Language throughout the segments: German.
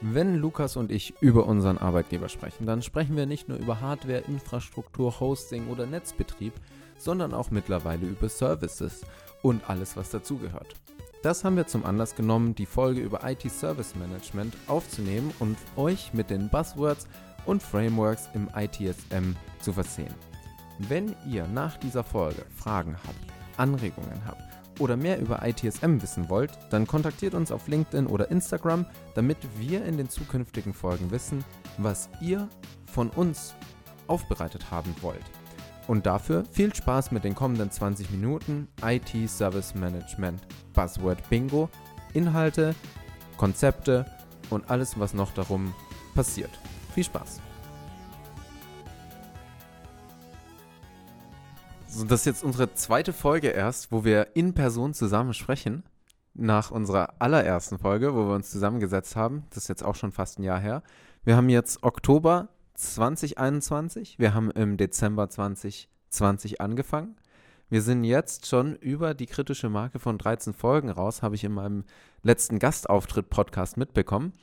Wenn Lukas und ich über unseren Arbeitgeber sprechen, dann sprechen wir nicht nur über Hardware, Infrastruktur, Hosting oder Netzbetrieb, sondern auch mittlerweile über Services und alles, was dazugehört. Das haben wir zum Anlass genommen, die Folge über IT Service Management aufzunehmen und euch mit den Buzzwords und Frameworks im ITSM zu versehen. Wenn ihr nach dieser Folge Fragen habt, Anregungen habt oder mehr über ITSM wissen wollt, dann kontaktiert uns auf LinkedIn oder Instagram, damit wir in den zukünftigen Folgen wissen, was ihr von uns aufbereitet haben wollt. Und dafür viel Spaß mit den kommenden 20 Minuten IT Service Management Buzzword Bingo, Inhalte, Konzepte und alles, was noch darum passiert. Viel Spaß! So, das ist jetzt unsere zweite Folge erst, wo wir in Person zusammen sprechen. Nach unserer allerersten Folge, wo wir uns zusammengesetzt haben. Das ist jetzt auch schon fast ein Jahr her. Wir haben jetzt Oktober 2021. Wir haben im Dezember 2020 angefangen. Wir sind jetzt schon über die kritische Marke von 13 Folgen raus, habe ich in meinem letzten Gastauftritt-Podcast mitbekommen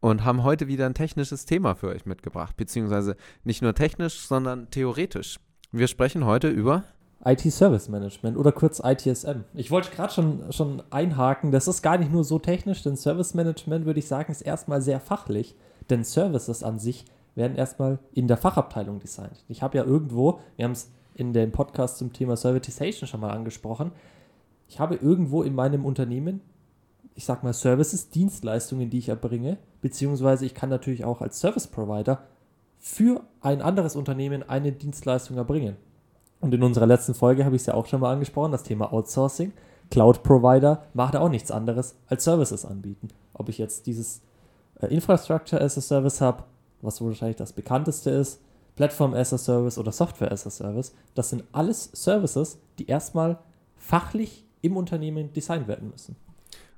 und haben heute wieder ein technisches Thema für euch mitgebracht, beziehungsweise nicht nur technisch, sondern theoretisch. Wir sprechen heute über IT Service Management oder kurz ITSM. Ich wollte gerade schon, schon einhaken, das ist gar nicht nur so technisch, denn Service Management, würde ich sagen, ist erstmal sehr fachlich, denn Services an sich werden erstmal in der Fachabteilung designt. Ich habe ja irgendwo, wir haben es in dem Podcast zum Thema Servitization schon mal angesprochen, ich habe irgendwo in meinem Unternehmen, ich sag mal Services, Dienstleistungen, die ich erbringe, beziehungsweise ich kann natürlich auch als Service Provider für ein anderes Unternehmen eine Dienstleistung erbringen. Und in unserer letzten Folge habe ich es ja auch schon mal angesprochen, das Thema Outsourcing. Cloud Provider macht auch nichts anderes als Services anbieten. Ob ich jetzt dieses äh, Infrastructure as a Service habe, was wahrscheinlich das bekannteste ist, Platform as a Service oder Software as a Service, das sind alles Services, die erstmal fachlich im Unternehmen designt werden müssen.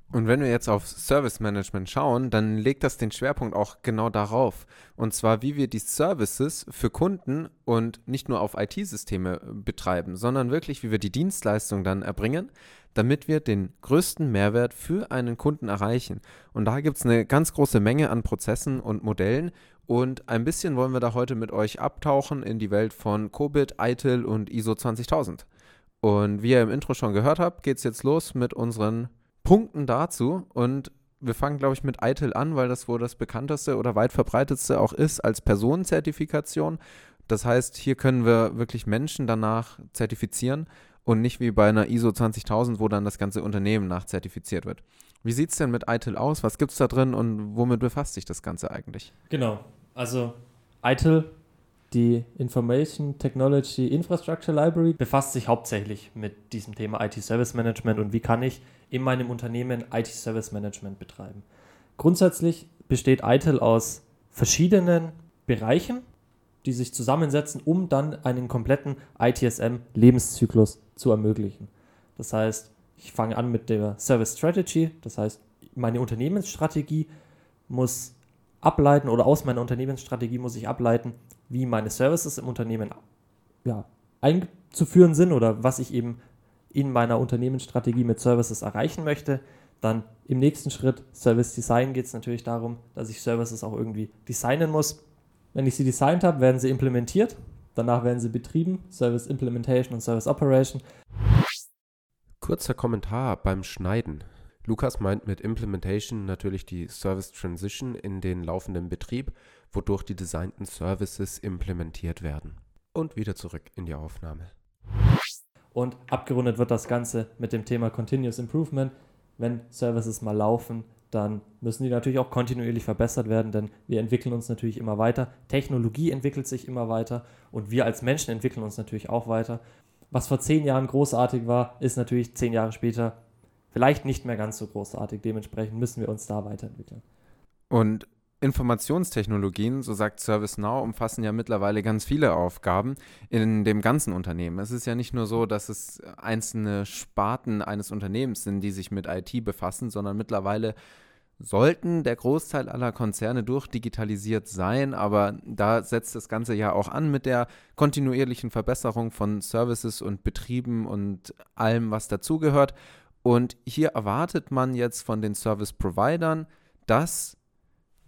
Und wenn wir jetzt auf Service Management schauen, dann legt das den Schwerpunkt auch genau darauf. Und zwar, wie wir die Services für Kunden und nicht nur auf IT-Systeme betreiben, sondern wirklich, wie wir die Dienstleistung dann erbringen, damit wir den größten Mehrwert für einen Kunden erreichen. Und da gibt es eine ganz große Menge an Prozessen und Modellen. Und ein bisschen wollen wir da heute mit euch abtauchen in die Welt von COBIT, ITIL und ISO 20000. Und wie ihr im Intro schon gehört habt, geht es jetzt los mit unseren Punkten dazu und wir fangen, glaube ich, mit ITIL an, weil das wohl das bekannteste oder weit verbreitetste auch ist als Personenzertifikation. Das heißt, hier können wir wirklich Menschen danach zertifizieren und nicht wie bei einer ISO 20000, wo dann das ganze Unternehmen nachzertifiziert wird. Wie sieht es denn mit ITIL aus? Was gibt es da drin und womit befasst sich das Ganze eigentlich? Genau, also ITIL die Information Technology Infrastructure Library befasst sich hauptsächlich mit diesem Thema IT Service Management und wie kann ich in meinem Unternehmen IT Service Management betreiben. Grundsätzlich besteht ITIL aus verschiedenen Bereichen, die sich zusammensetzen, um dann einen kompletten ITSM-Lebenszyklus zu ermöglichen. Das heißt, ich fange an mit der Service Strategy, das heißt, meine Unternehmensstrategie muss ableiten oder aus meiner Unternehmensstrategie muss ich ableiten, wie meine Services im Unternehmen ja, einzuführen sind oder was ich eben in meiner Unternehmensstrategie mit Services erreichen möchte. Dann im nächsten Schritt Service Design geht es natürlich darum, dass ich Services auch irgendwie designen muss. Wenn ich sie designt habe, werden sie implementiert. Danach werden sie betrieben, Service Implementation und Service Operation. Kurzer Kommentar beim Schneiden. Lukas meint mit Implementation natürlich die Service Transition in den laufenden Betrieb, wodurch die designten Services implementiert werden. Und wieder zurück in die Aufnahme. Und abgerundet wird das Ganze mit dem Thema Continuous Improvement. Wenn Services mal laufen, dann müssen die natürlich auch kontinuierlich verbessert werden, denn wir entwickeln uns natürlich immer weiter. Technologie entwickelt sich immer weiter und wir als Menschen entwickeln uns natürlich auch weiter. Was vor zehn Jahren großartig war, ist natürlich zehn Jahre später vielleicht nicht mehr ganz so großartig. Dementsprechend müssen wir uns da weiterentwickeln. Und Informationstechnologien, so sagt ServiceNow, umfassen ja mittlerweile ganz viele Aufgaben in dem ganzen Unternehmen. Es ist ja nicht nur so, dass es einzelne Sparten eines Unternehmens sind, die sich mit IT befassen, sondern mittlerweile sollten der Großteil aller Konzerne durchdigitalisiert sein, aber da setzt das Ganze ja auch an mit der kontinuierlichen Verbesserung von Services und Betrieben und allem, was dazugehört. Und hier erwartet man jetzt von den Service-Providern, dass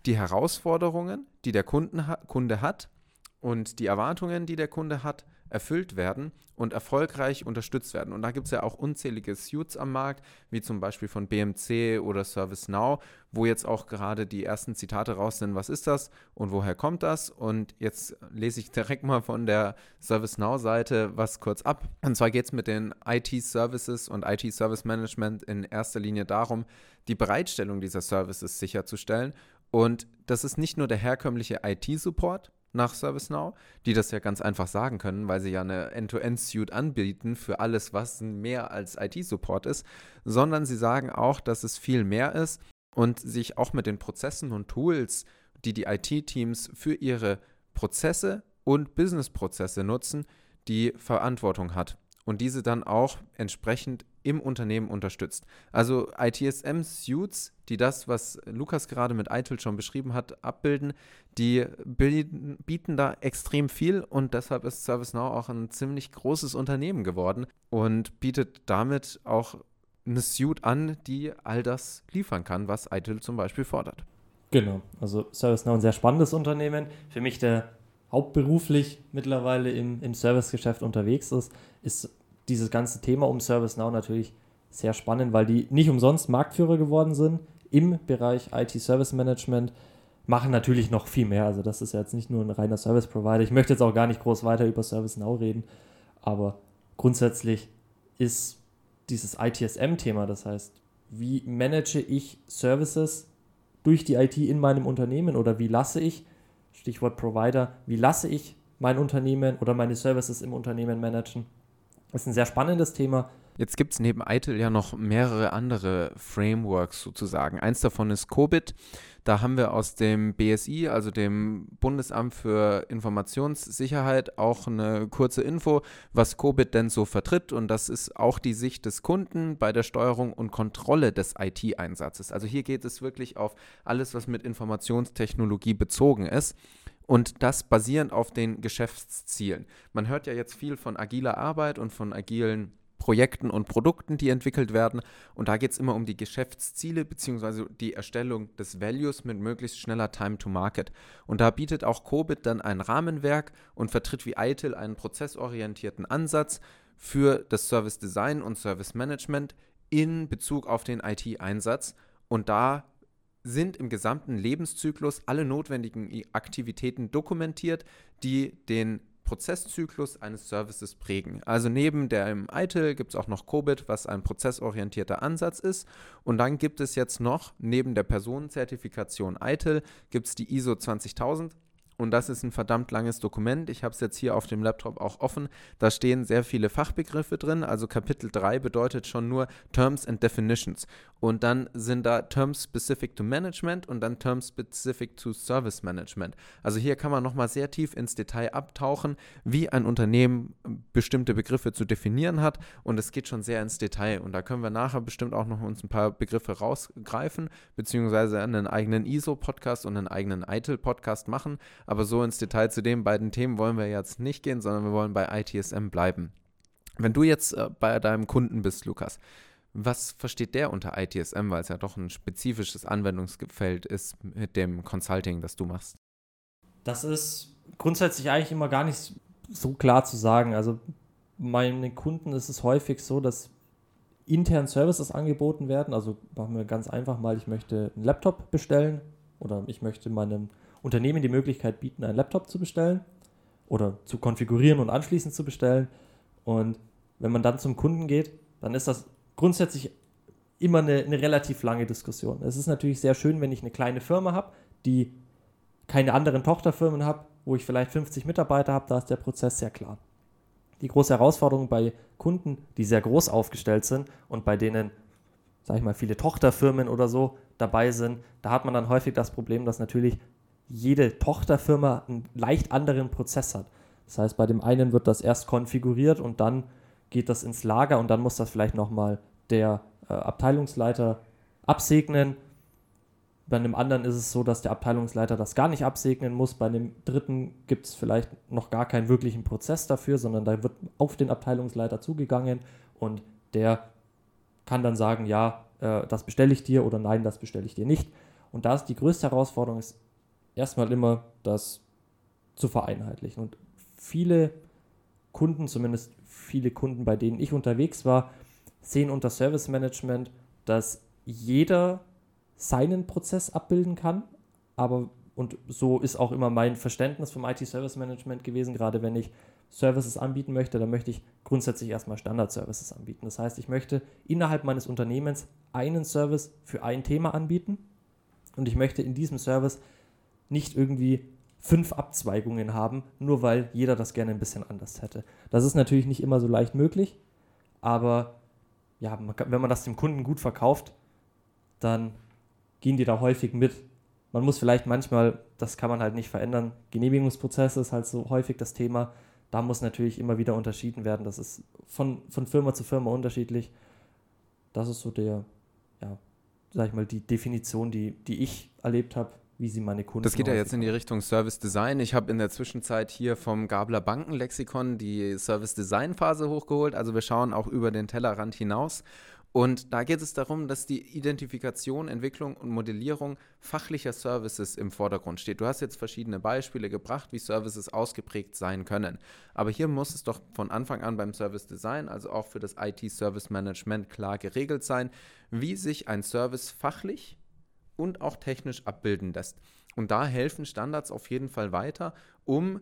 die Herausforderungen, die der Kunden ha Kunde hat und die Erwartungen, die der Kunde hat, erfüllt werden und erfolgreich unterstützt werden. Und da gibt es ja auch unzählige Suits am Markt, wie zum Beispiel von BMC oder ServiceNow, wo jetzt auch gerade die ersten Zitate raus sind, was ist das und woher kommt das? Und jetzt lese ich direkt mal von der ServiceNow-Seite was kurz ab. Und zwar geht es mit den IT-Services und IT-Service-Management in erster Linie darum, die Bereitstellung dieser Services sicherzustellen. Und das ist nicht nur der herkömmliche IT-Support, nach ServiceNow, die das ja ganz einfach sagen können, weil sie ja eine End-to-End-Suite anbieten für alles, was mehr als IT-Support ist, sondern sie sagen auch, dass es viel mehr ist und sich auch mit den Prozessen und Tools, die die IT-Teams für ihre Prozesse und Business-Prozesse nutzen, die Verantwortung hat und diese dann auch entsprechend im Unternehmen unterstützt. Also ITSM-Suits, die das, was Lukas gerade mit ITIL schon beschrieben hat, abbilden, die bieten da extrem viel und deshalb ist ServiceNow auch ein ziemlich großes Unternehmen geworden und bietet damit auch eine Suite an, die all das liefern kann, was ITIL zum Beispiel fordert. Genau, also ServiceNow ein sehr spannendes Unternehmen. Für mich, der hauptberuflich mittlerweile im, im Servicegeschäft unterwegs ist, ist dieses ganze Thema um ServiceNow natürlich sehr spannend, weil die nicht umsonst Marktführer geworden sind im Bereich IT Service Management, machen natürlich noch viel mehr. Also das ist jetzt nicht nur ein reiner Service Provider. Ich möchte jetzt auch gar nicht groß weiter über ServiceNow reden, aber grundsätzlich ist dieses ITSM-Thema, das heißt, wie manage ich Services durch die IT in meinem Unternehmen oder wie lasse ich, Stichwort Provider, wie lasse ich mein Unternehmen oder meine Services im Unternehmen managen, ist ein sehr spannendes Thema. Jetzt gibt es neben ITIL ja noch mehrere andere Frameworks sozusagen. Eins davon ist COBIT. Da haben wir aus dem BSI, also dem Bundesamt für Informationssicherheit, auch eine kurze Info, was COBIT denn so vertritt. Und das ist auch die Sicht des Kunden bei der Steuerung und Kontrolle des IT-Einsatzes. Also hier geht es wirklich auf alles, was mit Informationstechnologie bezogen ist und das basierend auf den Geschäftszielen. Man hört ja jetzt viel von agiler Arbeit und von agilen Projekten und Produkten, die entwickelt werden. Und da geht es immer um die Geschäftsziele bzw. die Erstellung des Values mit möglichst schneller Time to Market. Und da bietet auch COBIT dann ein Rahmenwerk und vertritt wie ITIL einen prozessorientierten Ansatz für das Service Design und Service Management in Bezug auf den IT-Einsatz. Und da sind im gesamten Lebenszyklus alle notwendigen Aktivitäten dokumentiert, die den Prozesszyklus eines Services prägen. Also neben dem ITIL gibt es auch noch COBIT, was ein prozessorientierter Ansatz ist. Und dann gibt es jetzt noch neben der Personenzertifikation ITIL gibt es die ISO 20000 und das ist ein verdammt langes Dokument. Ich habe es jetzt hier auf dem Laptop auch offen. Da stehen sehr viele Fachbegriffe drin. Also Kapitel 3 bedeutet schon nur Terms and Definitions. Und dann sind da Terms Specific to Management und dann Terms Specific to Service Management. Also hier kann man nochmal sehr tief ins Detail abtauchen, wie ein Unternehmen bestimmte Begriffe zu definieren hat. Und es geht schon sehr ins Detail. Und da können wir nachher bestimmt auch noch uns ein paar Begriffe rausgreifen, beziehungsweise einen eigenen ISO-Podcast und einen eigenen ITIL-Podcast machen. Aber so ins Detail zu den beiden Themen wollen wir jetzt nicht gehen, sondern wir wollen bei ITSM bleiben. Wenn du jetzt äh, bei deinem Kunden bist, Lukas, was versteht der unter ITSM, weil es ja doch ein spezifisches Anwendungsfeld ist mit dem Consulting, das du machst? Das ist grundsätzlich eigentlich immer gar nicht so klar zu sagen. Also meinen Kunden ist es häufig so, dass intern Services angeboten werden. Also machen wir ganz einfach mal, ich möchte einen Laptop bestellen oder ich möchte meinem Unternehmen die Möglichkeit bieten, einen Laptop zu bestellen oder zu konfigurieren und anschließend zu bestellen. Und wenn man dann zum Kunden geht, dann ist das grundsätzlich immer eine, eine relativ lange Diskussion. Es ist natürlich sehr schön, wenn ich eine kleine Firma habe, die keine anderen Tochterfirmen habe, wo ich vielleicht 50 Mitarbeiter habe, da ist der Prozess sehr klar. Die große Herausforderung bei Kunden, die sehr groß aufgestellt sind und bei denen, sage ich mal, viele Tochterfirmen oder so dabei sind, da hat man dann häufig das Problem, dass natürlich jede Tochterfirma einen leicht anderen Prozess hat. Das heißt, bei dem einen wird das erst konfiguriert und dann geht das ins Lager und dann muss das vielleicht nochmal der äh, Abteilungsleiter absegnen. Bei einem anderen ist es so, dass der Abteilungsleiter das gar nicht absegnen muss. Bei einem dritten gibt es vielleicht noch gar keinen wirklichen Prozess dafür, sondern da wird auf den Abteilungsleiter zugegangen und der kann dann sagen, ja, äh, das bestelle ich dir oder nein, das bestelle ich dir nicht. Und da ist die größte Herausforderung, ist erstmal immer das zu vereinheitlichen. Und viele Kunden, zumindest viele Kunden, bei denen ich unterwegs war, sehen unter Service Management, dass jeder seinen Prozess abbilden kann, aber und so ist auch immer mein Verständnis vom IT-Service Management gewesen, gerade wenn ich Services anbieten möchte, dann möchte ich grundsätzlich erstmal Standard-Services anbieten. Das heißt, ich möchte innerhalb meines Unternehmens einen Service für ein Thema anbieten und ich möchte in diesem Service nicht irgendwie fünf Abzweigungen haben, nur weil jeder das gerne ein bisschen anders hätte. Das ist natürlich nicht immer so leicht möglich, aber ja, wenn man das dem Kunden gut verkauft, dann gehen die da häufig mit. Man muss vielleicht manchmal, das kann man halt nicht verändern, Genehmigungsprozesse ist halt so häufig das Thema. Da muss natürlich immer wieder unterschieden werden. Das ist von, von Firma zu Firma unterschiedlich. Das ist so der, ja, sag ich mal, die Definition, die, die ich erlebt habe, wie sie meine Kunden. Das geht ja jetzt in die Richtung Service Design. Ich habe in der Zwischenzeit hier vom Gabler Bankenlexikon die Service Design Phase hochgeholt. Also wir schauen auch über den Tellerrand hinaus. Und da geht es darum, dass die Identifikation, Entwicklung und Modellierung fachlicher Services im Vordergrund steht. Du hast jetzt verschiedene Beispiele gebracht, wie Services ausgeprägt sein können. Aber hier muss es doch von Anfang an beim Service Design, also auch für das IT-Service Management, klar geregelt sein, wie sich ein Service fachlich und auch technisch abbilden lässt. Und da helfen Standards auf jeden Fall weiter, um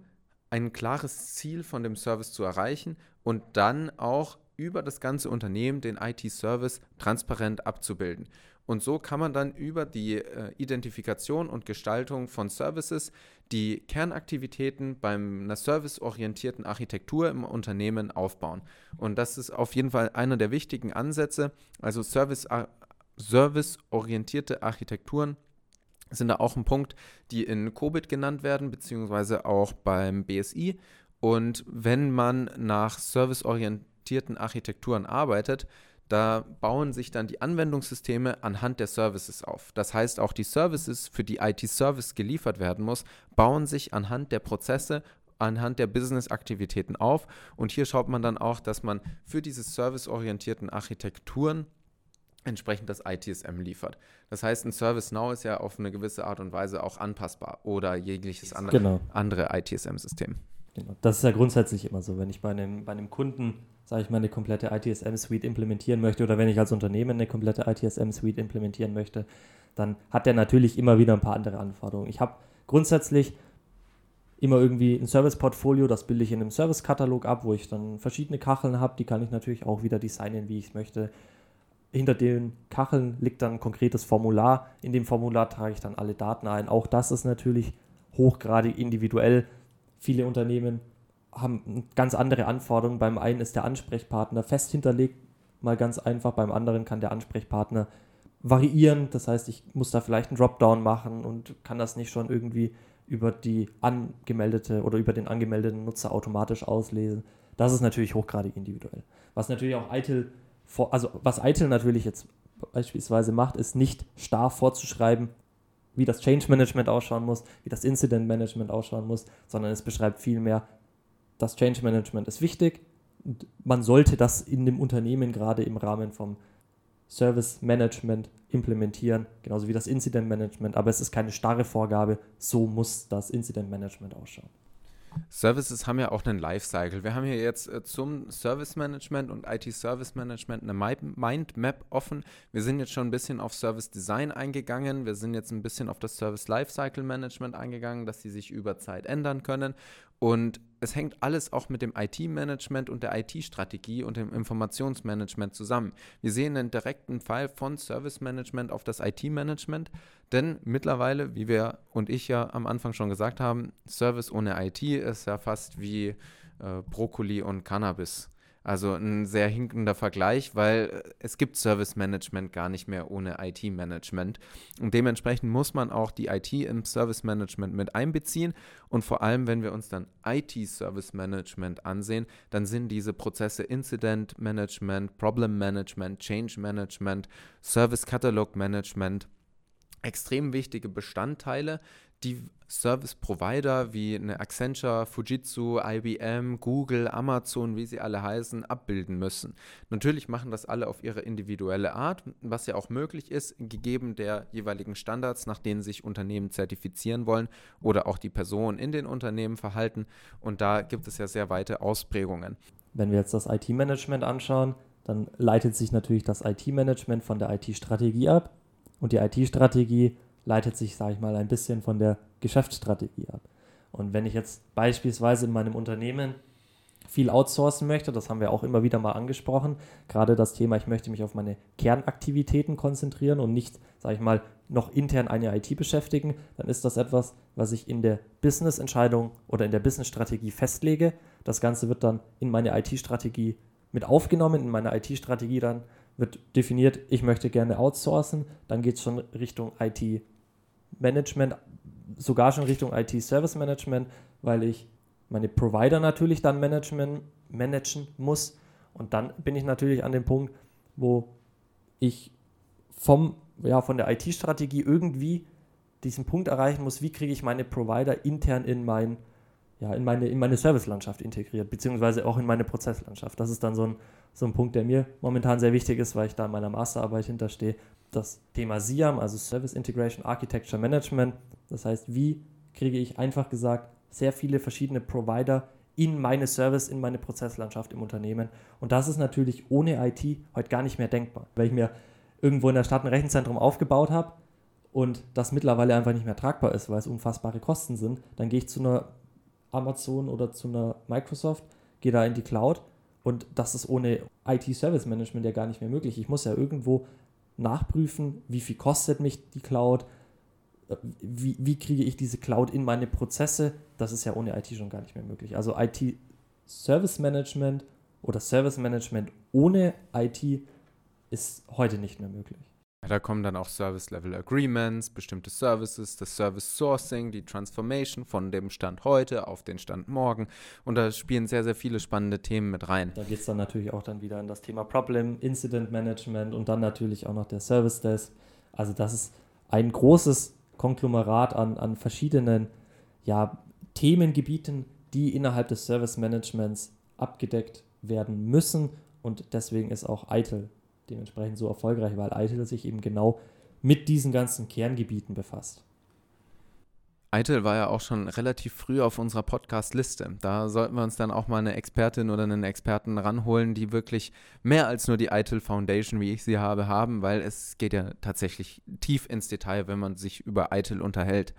ein klares Ziel von dem Service zu erreichen und dann auch über das ganze Unternehmen den IT-Service transparent abzubilden. Und so kann man dann über die äh, Identifikation und Gestaltung von Services die Kernaktivitäten bei einer serviceorientierten Architektur im Unternehmen aufbauen. Und das ist auf jeden Fall einer der wichtigen Ansätze. Also Service, äh, serviceorientierte Architekturen sind da auch ein Punkt, die in COBIT genannt werden, beziehungsweise auch beim BSI. Und wenn man nach serviceorientierten orientierten Architekturen arbeitet, da bauen sich dann die Anwendungssysteme anhand der Services auf. Das heißt, auch die Services, für die IT-Service geliefert werden muss, bauen sich anhand der Prozesse, anhand der Business-Aktivitäten auf. Und hier schaut man dann auch, dass man für diese serviceorientierten Architekturen entsprechend das ITSM liefert. Das heißt, ein Service Now ist ja auf eine gewisse Art und Weise auch anpassbar oder jegliches andere, genau. andere ITSM-System. Genau. Das ist ja grundsätzlich immer so. Wenn ich bei einem, bei einem Kunden sage ich mal, eine komplette ITSM-Suite implementieren möchte oder wenn ich als Unternehmen eine komplette ITSM-Suite implementieren möchte, dann hat der natürlich immer wieder ein paar andere Anforderungen. Ich habe grundsätzlich immer irgendwie ein Service-Portfolio, das bilde ich in einem Service-Katalog ab, wo ich dann verschiedene Kacheln habe, die kann ich natürlich auch wieder designen, wie ich es möchte. Hinter den Kacheln liegt dann ein konkretes Formular. In dem Formular trage ich dann alle Daten ein. Auch das ist natürlich hochgradig individuell. Viele Unternehmen haben ganz andere Anforderungen. Beim einen ist der Ansprechpartner fest hinterlegt, mal ganz einfach. Beim anderen kann der Ansprechpartner variieren. Das heißt, ich muss da vielleicht einen Dropdown machen und kann das nicht schon irgendwie über die angemeldete oder über den angemeldeten Nutzer automatisch auslesen. Das ist natürlich hochgradig individuell. Was natürlich auch ITIL, also was ITIL natürlich jetzt beispielsweise macht, ist nicht starr vorzuschreiben, wie das Change Management ausschauen muss, wie das Incident Management ausschauen muss, sondern es beschreibt vielmehr, das Change Management ist wichtig. Und man sollte das in dem Unternehmen gerade im Rahmen vom Service Management implementieren, genauso wie das Incident Management. Aber es ist keine starre Vorgabe, so muss das Incident Management ausschauen. Services haben ja auch einen Lifecycle. Wir haben hier jetzt äh, zum Service Management und IT Service Management eine Mindmap offen. Wir sind jetzt schon ein bisschen auf Service Design eingegangen. Wir sind jetzt ein bisschen auf das Service Lifecycle Management eingegangen, dass die sich über Zeit ändern können. Und es hängt alles auch mit dem IT-Management und der IT-Strategie und dem Informationsmanagement zusammen. Wir sehen einen direkten Fall von Service-Management auf das IT-Management, denn mittlerweile, wie wir und ich ja am Anfang schon gesagt haben, Service ohne IT ist ja fast wie äh, Brokkoli und Cannabis. Also ein sehr hinkender Vergleich, weil äh, es gibt Service Management gar nicht mehr ohne IT-Management. Und dementsprechend muss man auch die IT im Service Management mit einbeziehen. Und vor allem, wenn wir uns dann IT-Service Management ansehen, dann sind diese Prozesse Incident Management, Problem Management, Change Management, Service Catalog Management extrem wichtige Bestandteile, die Service Provider wie eine Accenture, Fujitsu, IBM, Google, Amazon, wie sie alle heißen, abbilden müssen. Natürlich machen das alle auf ihre individuelle Art, was ja auch möglich ist, gegeben der jeweiligen Standards, nach denen sich Unternehmen zertifizieren wollen oder auch die Personen in den Unternehmen verhalten. Und da gibt es ja sehr weite Ausprägungen. Wenn wir jetzt das IT-Management anschauen, dann leitet sich natürlich das IT-Management von der IT-Strategie ab und die IT-Strategie leitet sich, sage ich mal, ein bisschen von der Geschäftsstrategie ab. Und wenn ich jetzt beispielsweise in meinem Unternehmen viel outsourcen möchte, das haben wir auch immer wieder mal angesprochen, gerade das Thema, ich möchte mich auf meine Kernaktivitäten konzentrieren und nicht, sage ich mal, noch intern eine IT beschäftigen, dann ist das etwas, was ich in der Business-Entscheidung oder in der Business-Strategie festlege. Das Ganze wird dann in meine IT-Strategie mit aufgenommen, in meine IT-Strategie dann wird definiert, ich möchte gerne outsourcen, dann geht es schon Richtung IT-Management, sogar schon Richtung IT-Service-Management, weil ich meine Provider natürlich dann management, managen muss. Und dann bin ich natürlich an dem Punkt, wo ich vom, ja, von der IT-Strategie irgendwie diesen Punkt erreichen muss, wie kriege ich meine Provider intern in, mein, ja, in meine, in meine Servicelandschaft integriert, beziehungsweise auch in meine Prozesslandschaft. Das ist dann so ein, so ein Punkt, der mir momentan sehr wichtig ist, weil ich da in meiner Masterarbeit hinterstehe. Das Thema SIAM, also Service Integration Architecture Management, das heißt, wie kriege ich einfach gesagt sehr viele verschiedene Provider in meine Service, in meine Prozesslandschaft im Unternehmen. Und das ist natürlich ohne IT heute gar nicht mehr denkbar. Weil ich mir irgendwo in der Stadt ein Rechenzentrum aufgebaut habe und das mittlerweile einfach nicht mehr tragbar ist, weil es unfassbare Kosten sind, dann gehe ich zu einer Amazon oder zu einer Microsoft, gehe da in die Cloud und das ist ohne IT-Service Management ja gar nicht mehr möglich. Ich muss ja irgendwo nachprüfen, wie viel kostet mich die Cloud, wie, wie kriege ich diese Cloud in meine Prozesse? Das ist ja ohne IT schon gar nicht mehr möglich. Also IT-Service Management oder Service Management ohne IT ist heute nicht mehr möglich. Da kommen dann auch Service-Level Agreements, bestimmte Services, das Service Sourcing, die Transformation von dem Stand heute auf den Stand morgen. Und da spielen sehr, sehr viele spannende Themen mit rein. Da geht es dann natürlich auch dann wieder in das Thema Problem, Incident Management und dann natürlich auch noch der Service Desk. Also das ist ein großes Konglomerat an, an verschiedenen ja, Themengebieten, die innerhalb des Service Managements abgedeckt werden müssen. Und deswegen ist auch ITIL dementsprechend so erfolgreich, weil ITIL sich eben genau mit diesen ganzen Kerngebieten befasst. Eitel war ja auch schon relativ früh auf unserer Podcast-Liste. Da sollten wir uns dann auch mal eine Expertin oder einen Experten ranholen, die wirklich mehr als nur die Eitel Foundation, wie ich sie habe, haben, weil es geht ja tatsächlich tief ins Detail, wenn man sich über Eitel unterhält.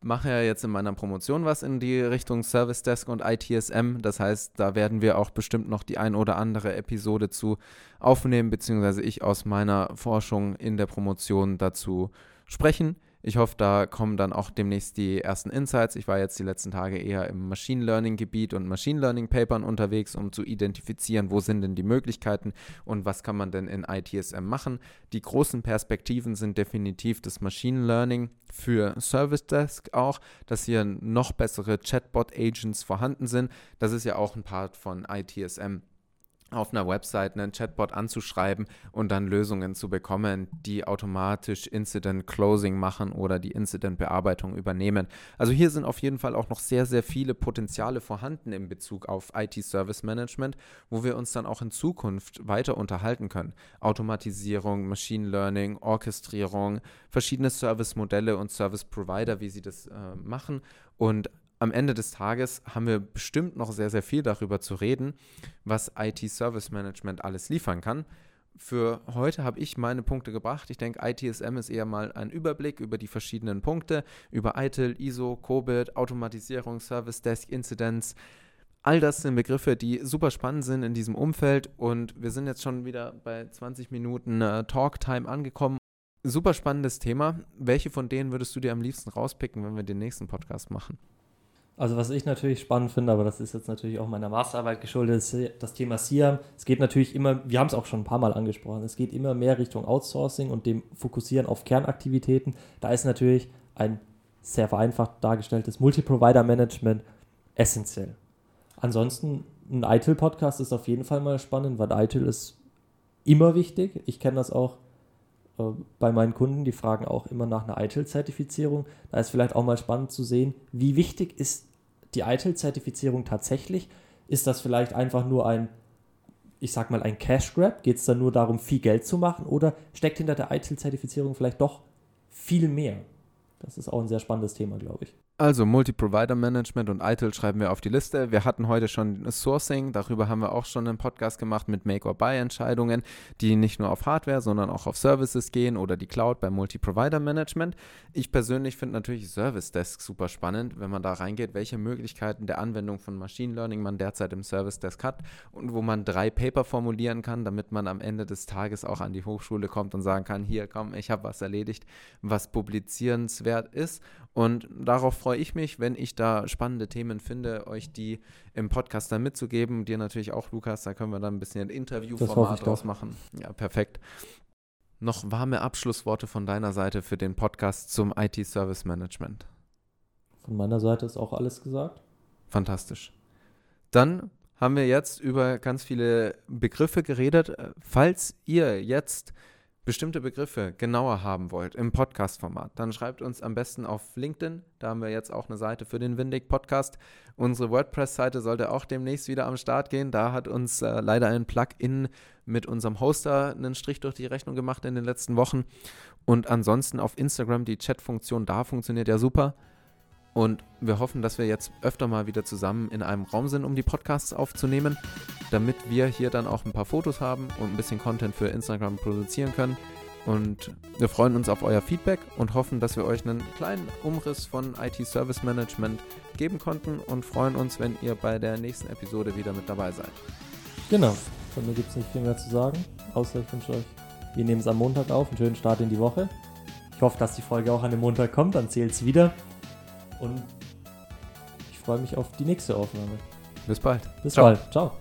Mache ja jetzt in meiner Promotion was in die Richtung Service Desk und ITSM. Das heißt, da werden wir auch bestimmt noch die ein oder andere Episode zu aufnehmen, beziehungsweise ich aus meiner Forschung in der Promotion dazu sprechen. Ich hoffe, da kommen dann auch demnächst die ersten Insights. Ich war jetzt die letzten Tage eher im Machine Learning Gebiet und Machine Learning Papern unterwegs, um zu identifizieren, wo sind denn die Möglichkeiten und was kann man denn in ITSM machen. Die großen Perspektiven sind definitiv das Machine Learning für Service Desk auch, dass hier noch bessere Chatbot Agents vorhanden sind. Das ist ja auch ein Part von ITSM auf einer Website einen Chatbot anzuschreiben und dann Lösungen zu bekommen, die automatisch Incident Closing machen oder die Incident Bearbeitung übernehmen. Also hier sind auf jeden Fall auch noch sehr, sehr viele Potenziale vorhanden in Bezug auf IT Service Management, wo wir uns dann auch in Zukunft weiter unterhalten können. Automatisierung, Machine Learning, Orchestrierung, verschiedene Service Modelle und Service Provider, wie sie das äh, machen und am Ende des Tages haben wir bestimmt noch sehr, sehr viel darüber zu reden, was IT-Service Management alles liefern kann. Für heute habe ich meine Punkte gebracht. Ich denke, ITSM ist eher mal ein Überblick über die verschiedenen Punkte, über ITIL, ISO, COBIT, Automatisierung, Service Desk, Incidents. All das sind Begriffe, die super spannend sind in diesem Umfeld und wir sind jetzt schon wieder bei 20 Minuten äh, Talktime angekommen. Super spannendes Thema. Welche von denen würdest du dir am liebsten rauspicken, wenn wir den nächsten Podcast machen? Also was ich natürlich spannend finde, aber das ist jetzt natürlich auch meiner Masterarbeit geschuldet, ist das Thema SIAM. Es geht natürlich immer, wir haben es auch schon ein paar Mal angesprochen, es geht immer mehr Richtung Outsourcing und dem Fokussieren auf Kernaktivitäten. Da ist natürlich ein sehr vereinfacht dargestelltes Multi-Provider-Management essentiell. Ansonsten ein ITIL-Podcast ist auf jeden Fall mal spannend, weil ITIL ist immer wichtig. Ich kenne das auch äh, bei meinen Kunden, die fragen auch immer nach einer ITIL-Zertifizierung. Da ist vielleicht auch mal spannend zu sehen, wie wichtig ist die ITIL-Zertifizierung tatsächlich? Ist das vielleicht einfach nur ein, ich sag mal, ein Cash Grab? Geht es da nur darum, viel Geld zu machen? Oder steckt hinter der ITIL-Zertifizierung vielleicht doch viel mehr? Das ist auch ein sehr spannendes Thema, glaube ich. Also Multi-Provider-Management und ITIL schreiben wir auf die Liste. Wir hatten heute schon Sourcing, darüber haben wir auch schon einen Podcast gemacht mit Make-or-Buy-Entscheidungen, die nicht nur auf Hardware, sondern auch auf Services gehen oder die Cloud beim Multi-Provider-Management. Ich persönlich finde natürlich Service Desk super spannend, wenn man da reingeht, welche Möglichkeiten der Anwendung von Machine Learning man derzeit im Service Desk hat und wo man drei Paper formulieren kann, damit man am Ende des Tages auch an die Hochschule kommt und sagen kann, hier komm, ich habe was erledigt, was publizierenswert ist und darauf freue ich mich, wenn ich da spannende Themen finde, euch die im Podcast dann mitzugeben. Dir natürlich auch, Lukas, da können wir dann ein bisschen ein Interviewformat draus machen. Ja, perfekt. Noch warme Abschlussworte von deiner Seite für den Podcast zum IT-Service Management. Von meiner Seite ist auch alles gesagt. Fantastisch. Dann haben wir jetzt über ganz viele Begriffe geredet. Falls ihr jetzt bestimmte Begriffe genauer haben wollt im Podcast-Format, dann schreibt uns am besten auf LinkedIn. Da haben wir jetzt auch eine Seite für den Windig Podcast. Unsere WordPress-Seite sollte auch demnächst wieder am Start gehen. Da hat uns äh, leider ein Plugin mit unserem Hoster einen Strich durch die Rechnung gemacht in den letzten Wochen. Und ansonsten auf Instagram die Chat-Funktion da funktioniert ja super. Und wir hoffen, dass wir jetzt öfter mal wieder zusammen in einem Raum sind, um die Podcasts aufzunehmen, damit wir hier dann auch ein paar Fotos haben und ein bisschen Content für Instagram produzieren können. Und wir freuen uns auf euer Feedback und hoffen, dass wir euch einen kleinen Umriss von IT Service Management geben konnten und freuen uns, wenn ihr bei der nächsten Episode wieder mit dabei seid. Genau, von mir gibt es nicht viel mehr zu sagen, außer ich wünsche euch, wir nehmen es am Montag auf, einen schönen Start in die Woche. Ich hoffe, dass die Folge auch an dem Montag kommt, dann zählt es wieder. Und ich freue mich auf die nächste Aufnahme. Bis bald. Bis Ciao. bald. Ciao.